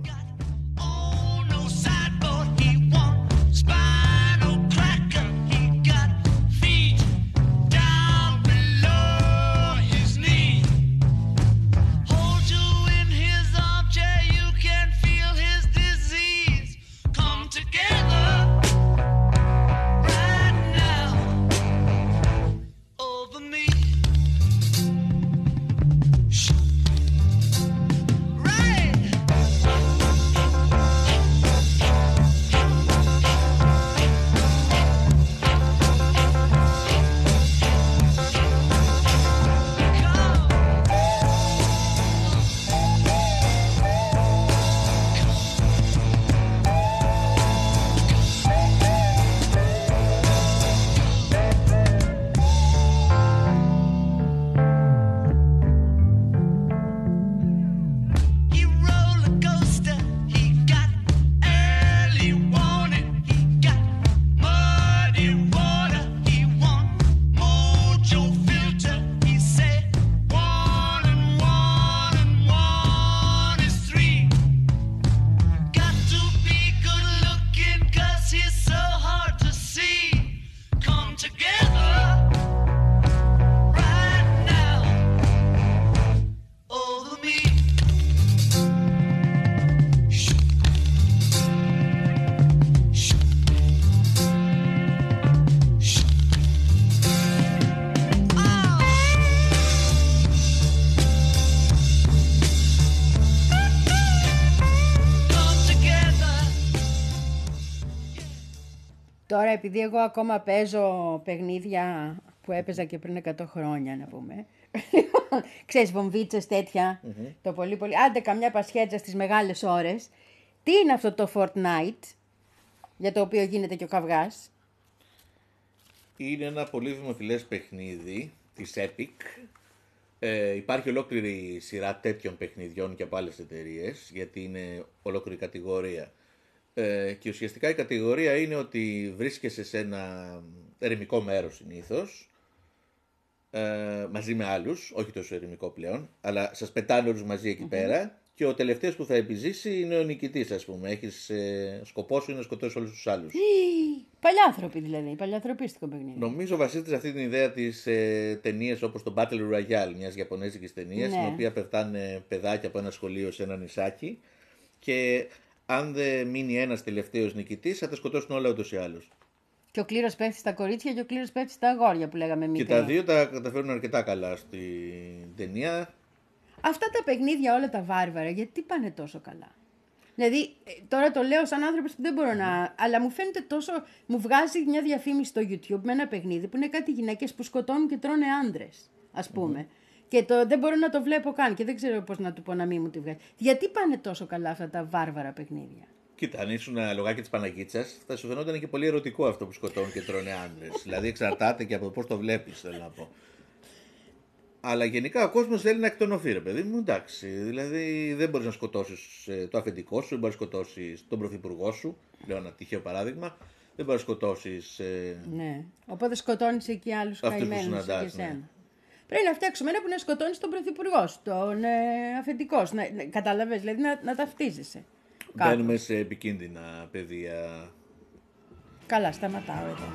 Επειδή εγώ ακόμα παίζω παιχνίδια που έπαιζα και πριν 100 χρόνια να πούμε. Ξέρεις βομβίτσες τέτοια, το πολύ πολύ. Άντε καμιά πασχέτσα στις μεγάλες ώρες. Τι είναι αυτό το Fortnite για το οποίο γίνεται και ο καυγάς; Είναι ένα πολύ δημοφιλές παιχνίδι της Epic. Ε, υπάρχει ολόκληρη σειρά τέτοιων παιχνιδιών και από άλλες εταιρείες, γιατί είναι ολόκληρη κατηγορία. Ε, και ουσιαστικά η κατηγορία είναι ότι βρίσκεσαι σε ένα ερημικό μέρος συνήθως, ε, μαζί με άλλους, όχι τόσο ερημικό πλέον, αλλά σας πετάνε όλους μαζί εκεί πέρα και ο τελευταίος που θα επιζήσει είναι ο νικητής ας πούμε. Έχεις, ε, σκοπό σου είναι να σκοτώσεις όλους τους άλλους. Παλιάνθρωποι δηλαδή, παλιανθρωπίστικο παιχνίδι. Νομίζω βασίζεται σε αυτή την ιδέα της ε, ταινίε όπως το Battle Royale, μιας Ιαπωνέζικης ταινίας, Ναι. στην οποία πετάνε παιδάκια από ένα σχολείο σε ένα νησάκι και αν δεν μείνει ένας τελευταίος νικητής, θα τα σκοτώσουν όλα ούτως ή άλλως. Και ο κλήρος πέφτει στα κορίτσια και ο κλήρος πέφτει στα αγόρια που λέγαμε Και μικρή. τα δύο τα καταφέρουν αρκετά καλά στην ταινία. Αυτά τα παιχνίδια όλα τα βάρβαρα, γιατί πάνε τόσο καλά; Δηλαδή, ε, τώρα το λέω σαν άνθρωπος που δεν μπορώ να. Αλλά μου φαίνεται τόσο. Μου βγάζει μια διαφήμιση στο YouTube με ένα παιχνίδι που είναι κάτι γυναίκες που σκοτώνουν και τρώνε άντρες, ας πούμε. Και το, δεν μπορώ να το βλέπω καν και δεν ξέρω πώς να του πω να μην μου τη βγάζει. Γιατί πάνε τόσο καλά αυτά τα βάρβαρα παιχνίδια; Κοίτα, αν ήσουν λογάκι της Παναγίτσας, θα σου φαινόταν και πολύ ερωτικό αυτό που σκοτώνουν και τρώνε άντρε. δηλαδή εξαρτάται και από πώς το βλέπεις, θέλω να πω. Αλλά γενικά ο κόσμος θέλει να εκτονωθεί, ρε παιδί μου. Εντάξει. Δηλαδή δεν μπορείς να σκοτώσεις το αφεντικό σου, δεν μπορείς να σκοτώσεις τον πρωθυπουργό σου. Λέω ένα τυχαίο παράδειγμα. Δεν μπορείς να σκοτώσεις. Ε, Ναι. Οπότε σκοτώνεις εκεί άλλους Αυτούς που καημένους συναντάς, και εσένα. ναι. Πρέπει να φτιάξουμε ένα που να σκοτώνεις τον πρωθυπουργός σου, τον ε, αφεντικός σου. Να, να, Κατάλαβες, δηλαδή να, να ταυτίζεσαι. Κάπως. μπαίνουμε σε επικίνδυνα πεδία. Καλά, σταματάω εδώ.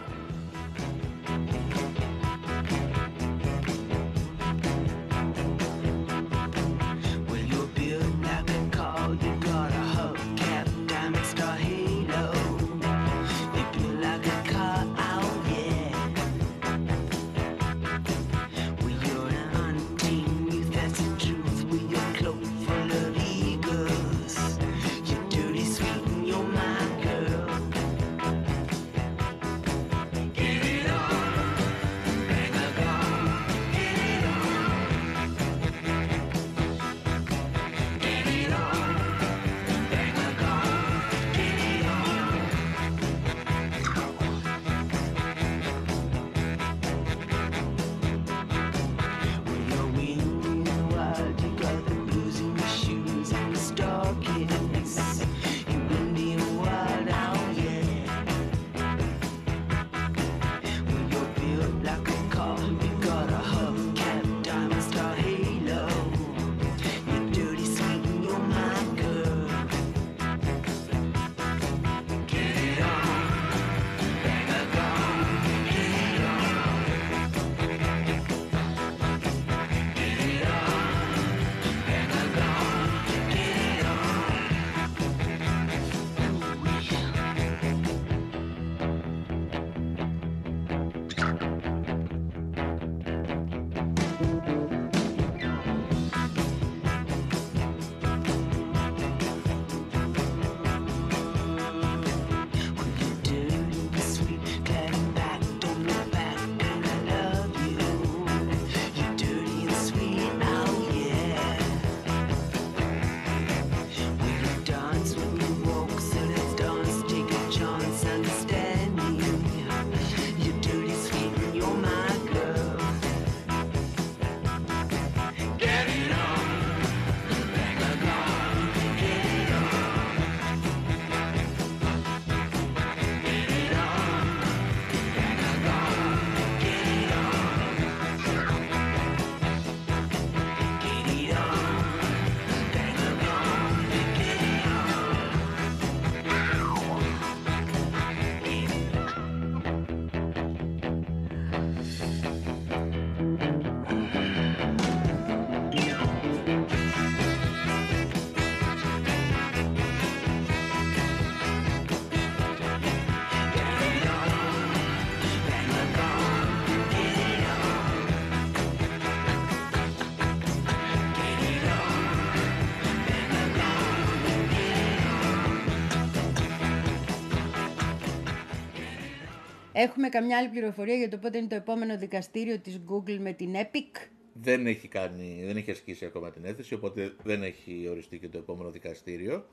Έχουμε καμιά άλλη πληροφορία για το πότε είναι το επόμενο δικαστήριο της Google με την Epic; Δεν έχει, κάνει, δεν έχει ασκήσει ακόμα την έθεση, οπότε δεν έχει οριστεί και το επόμενο δικαστήριο.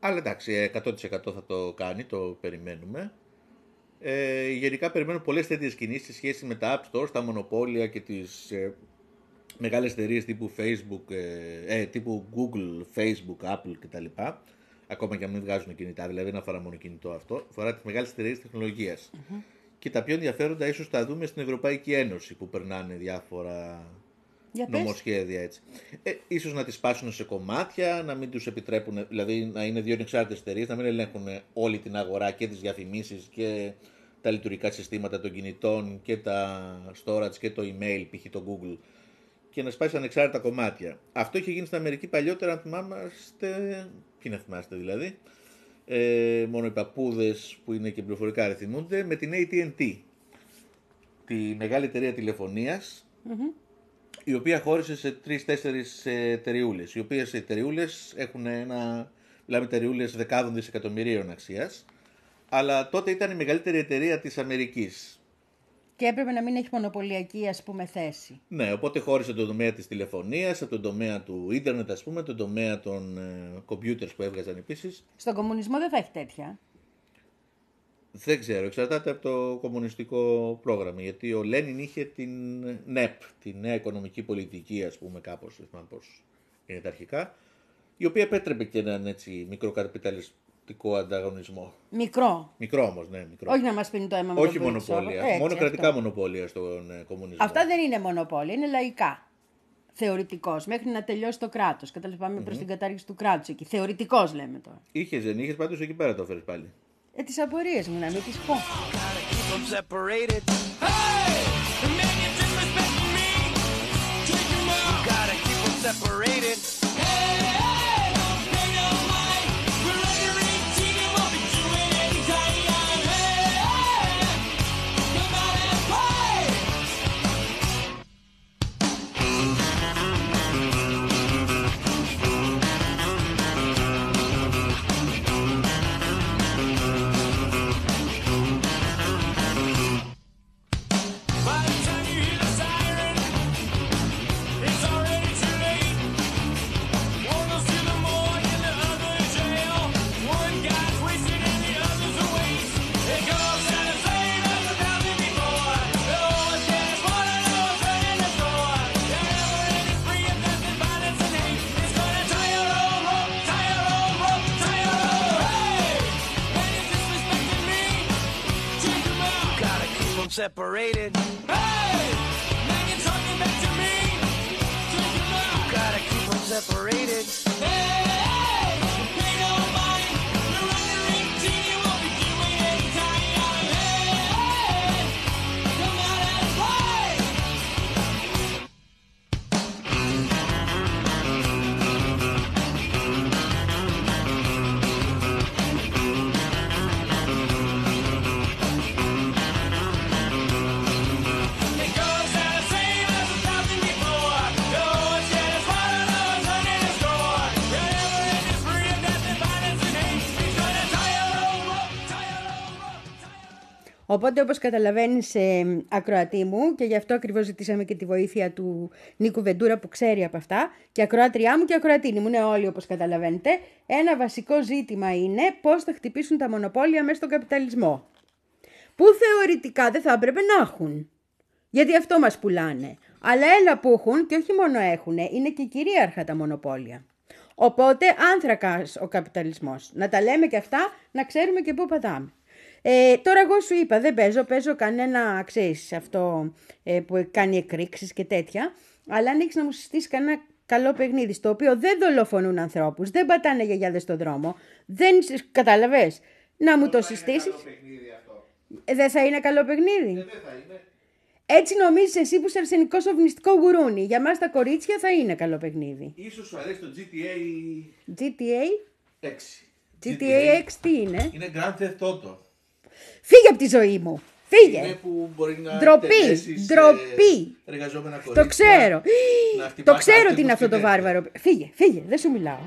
Αλλά εντάξει, 100% θα το κάνει, το περιμένουμε. Ε, γενικά περιμένω πολλές τέτοιες κινήσεις σε σχέση με τα App Store, τα μονοπόλια και τις ε, μεγάλες εταιρείες τύπου Facebook, ε, ε, τύπου Google, Facebook, Apple κτλ. Ακόμα και αν μην βγάζουν κινητά, δηλαδή δεν αφορά μόνο κινητό αυτό, αφορά τις μεγάλες εταιρείες τεχνολογίας. Και τα πιο ενδιαφέροντα ίσως τα δούμε στην Ευρωπαϊκή Ένωση που περνάνε διάφορα Για πες. νομοσχέδια έτσι. Ε, ίσως να τις σπάσουν σε κομμάτια, να μην τους επιτρέπουν, δηλαδή να είναι δύο ανεξάρτητες εταιρείες, να μην ελέγχουν όλη την αγορά και τις διαφημίσεις και τα λειτουργικά συστήματα των κινητών και τα storage και το email, π.χ. το Google, και να σπάσει ανεξάρτητα κομμάτια. Αυτό είχε γίνει στην Αμερική παλιότερα, αν θυμάμαστε, ποιοι να θυμάστε δηλαδή, ε, μόνο οι παππούδες που είναι και πληροφορικά αριθμούνται, με την AT&T, τη μεγάλη εταιρεία τηλεφωνίας, η οποία χώρισε σε τρει-τέσσερι εταιριούλε. Οι οποίες εταιριούλε έχουν ένα. Μιλάμε εταιριούλε δεκάδων δισεκατομμυρίων αξίας. Αλλά τότε ήταν η μεγαλύτερη εταιρεία της Αμερικής. Και έπρεπε να μην έχει μονοπωλιακή ας πούμε θέση. Ναι, οπότε χώρισε τον τομέα της τηλεφωνίας, από τον τομέα του ίντερνετ ας πούμε, τον τομέα των ε, computers που έβγαζαν επίσης. Στον κομμουνισμό δεν θα έχει τέτοια. Δεν ξέρω, εξαρτάται από το κομμουνιστικό πρόγραμμα, γιατί ο Λένιν είχε την ΝΕΠ, τη Νέα Οικονομική Πολιτική, ας πούμε κάπως, δεν θυμάμαι πώς είναι τα αρχικά, η οποία επέτρεπε και έναν έτσι μικροκαπιταλιστικό ανταγωνισμό. Μικρό. Μικρό όμως, ναι, μικρό. Όχι να μας πίνει το αίμα με Όχι τον πίτσο. μονοπόλια, Έτσι, μόνο αυτό. κρατικά μονοπόλια στον ε, κομμουνισμό. Αυτά δεν είναι μονοπόλια, είναι λαϊκά. Θεωρητικός, μέχρι να τελειώσει το κράτος. Κατάλαβες, πάμε προς την κατάργηση του κράτους εκεί. Θεωρητικός λέμε τώρα. Είχες, δεν είχες, πάντως εκεί πέρα το έφερες πάλι. Ε, τις απορίες μου να μην τις πω. Keep 'em separated. Separated. Οπότε όπως καταλαβαίνεις ε, ακροατή μου και γι' αυτό ακριβώς ζητήσαμε και τη βοήθεια του Νίκου Βεντούρα που ξέρει από αυτά και ακροάτριά μου και ακροατίνη μου είναι όλοι όπως καταλαβαίνετε ένα βασικό ζήτημα είναι πώς θα χτυπήσουν τα μονοπόλια μέσα στον καπιταλισμό που θεωρητικά δεν θα έπρεπε να έχουν γιατί αυτό μας πουλάνε αλλά έλα που έχουν και όχι μόνο έχουν είναι και κυρίαρχα τα μονοπόλια Οπότε άνθρακας ο καπιταλισμός. Να τα λέμε και αυτά, να ξέρουμε και πού πατάμε. Ε, τώρα εγώ σου είπα, δεν παίζω, παίζω κανένα, ξέρεις, αυτό ε, που κάνει εκρήξεις και τέτοια, αλλά αν έχεις να μου συστήσεις κανένα καλό παιχνίδι, στο οποίο δεν δολοφονούν ανθρώπους, δεν πατάνε γιαγιάδες στον δρόμο, δεν, κατάλαβες, να μου το συστήσεις; Ε, δεν θα είναι καλό παιχνίδι; Έτσι νομίζεις εσύ που είσαι αρσενικός σοβινιστικό γουρούνι. Για μας τα κορίτσια θα είναι καλό παιχνίδι. Ίσως σου αρέσει το GTA GTA, 6. GTA 6 τι είναι; Είναι Grand Theft Auto. Φύγε από τη ζωή μου. Φύγε. Είναι που μπορεί να Ντροπή, εκτελέσεις, ντροπή. ε, εργαζόμενα κορίτσια. Το ξέρω. να Το χτυπάς ξέρω αυτούς τι είναι που αυτό το σκέφτεται. βάρβαρο. Φύγε, φύγε, δεν σου μιλάω.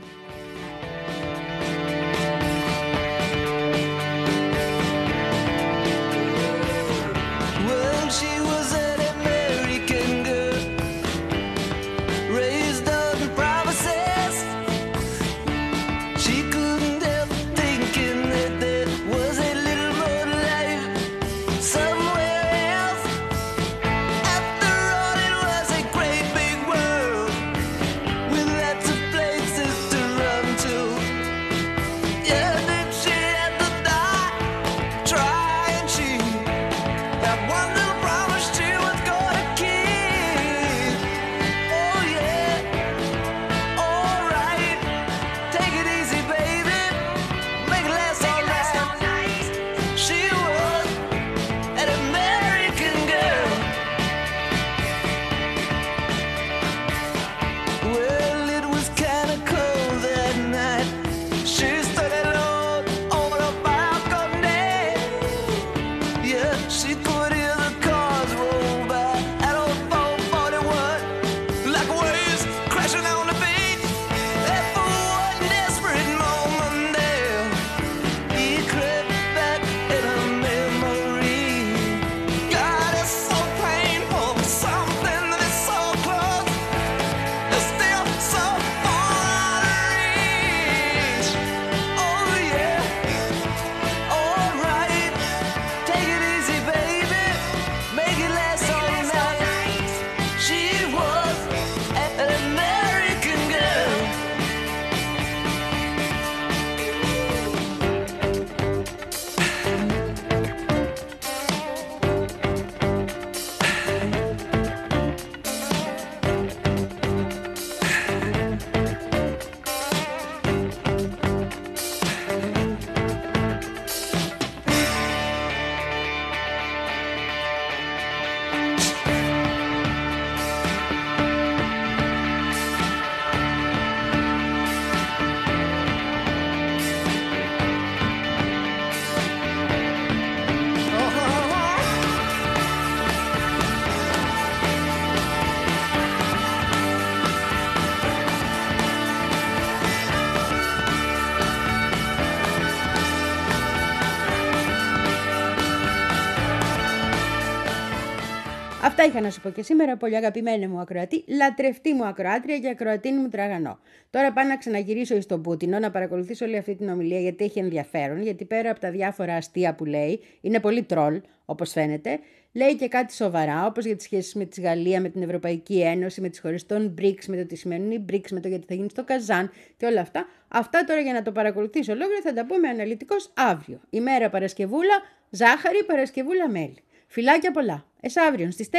Αυτά είχα να σου πω και σήμερα, πολύ αγαπημένη μου ακροατή, λατρευτή μου ακροάτρια και ακροατίνη μου τραγανό. Τώρα πάω να ξαναγυρίσω εις τον Πούτινο, να παρακολουθήσω όλη αυτή την ομιλία γιατί έχει ενδιαφέρον, γιατί πέρα από τα διάφορα αστεία που λέει, είναι πολύ τρόλ, όπως φαίνεται, λέει και κάτι σοβαρά, όπως για τις σχέσεις με τη Γαλλία, με την Ευρωπαϊκή Ένωση, με τις χώρες των BRICS, με το τι σημαίνουν οι BRICS, με το γιατί θα γίνει στο Καζάν και όλα αυτά. Αυτά τώρα για να το παρακολουθήσω ολόκληρο θα τα πούμε αναλυτικώς αύριο. Ημέρα Παρασκευούλα, ζάχαρη, Παρασκευούλα μέλι. Φιλάκια πολλά. Εσάβριον στις 4.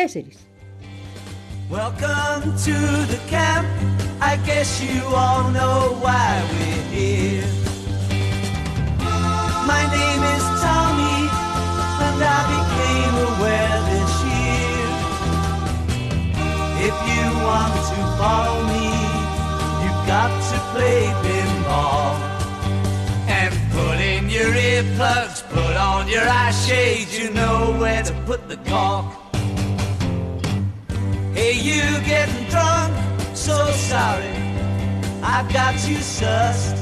Welcome to the camp. I guess you all know why we're here. My name is Tommy, and I became aware this year. If you want to follow me, you've got to play pinball. Earplugs, put on your eye shades, you know where to put the cork. Hey, you getting drunk? So sorry, I've got you sussed.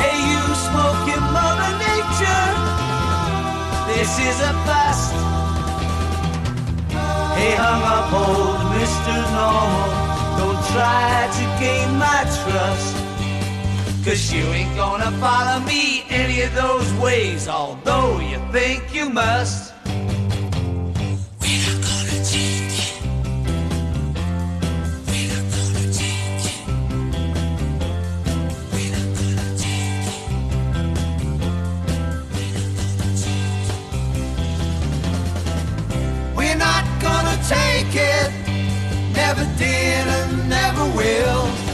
Hey, you smoking Mother Nature? This is a bust. Hey, hung up old Mr. Normal, don't try to gain my trust. Cause you ain't gonna follow me any of those ways, although you think you must. We're not gonna it. We're not gonna it. We're not gonna it. We're not gonna take it. Never did and never will.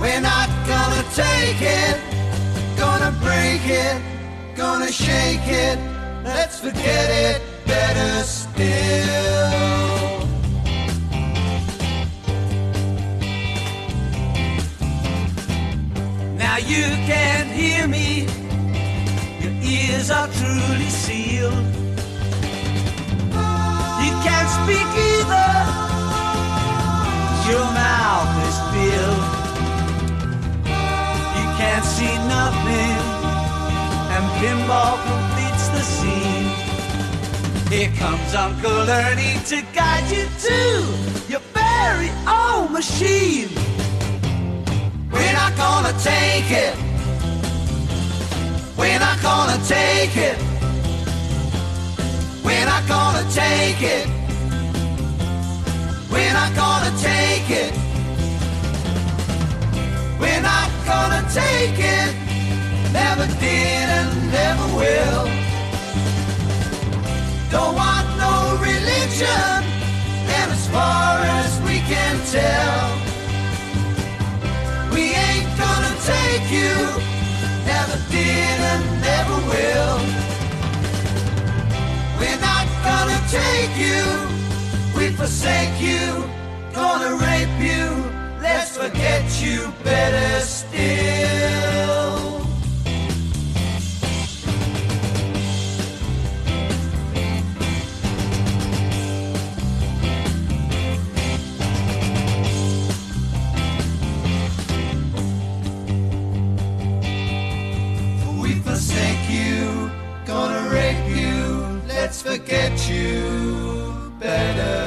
We're not gonna take it. Gonna break it. Gonna shake it. Let's forget it. Better still. Now you can hear me. Your ears are truly sealed. Pinball completes the scene. Here comes Uncle Ernie to guide you to your very own machine. We're not gonna take it. We're not gonna take it. We're not gonna take it. We're not gonna take it. We're not gonna take it. Never did and never will. Don't want no religion. And as far as we can tell. We ain't gonna take you, never did and never will. We're not gonna take you, we forsake you, gonna rape you, let's forget you better still. Forget you better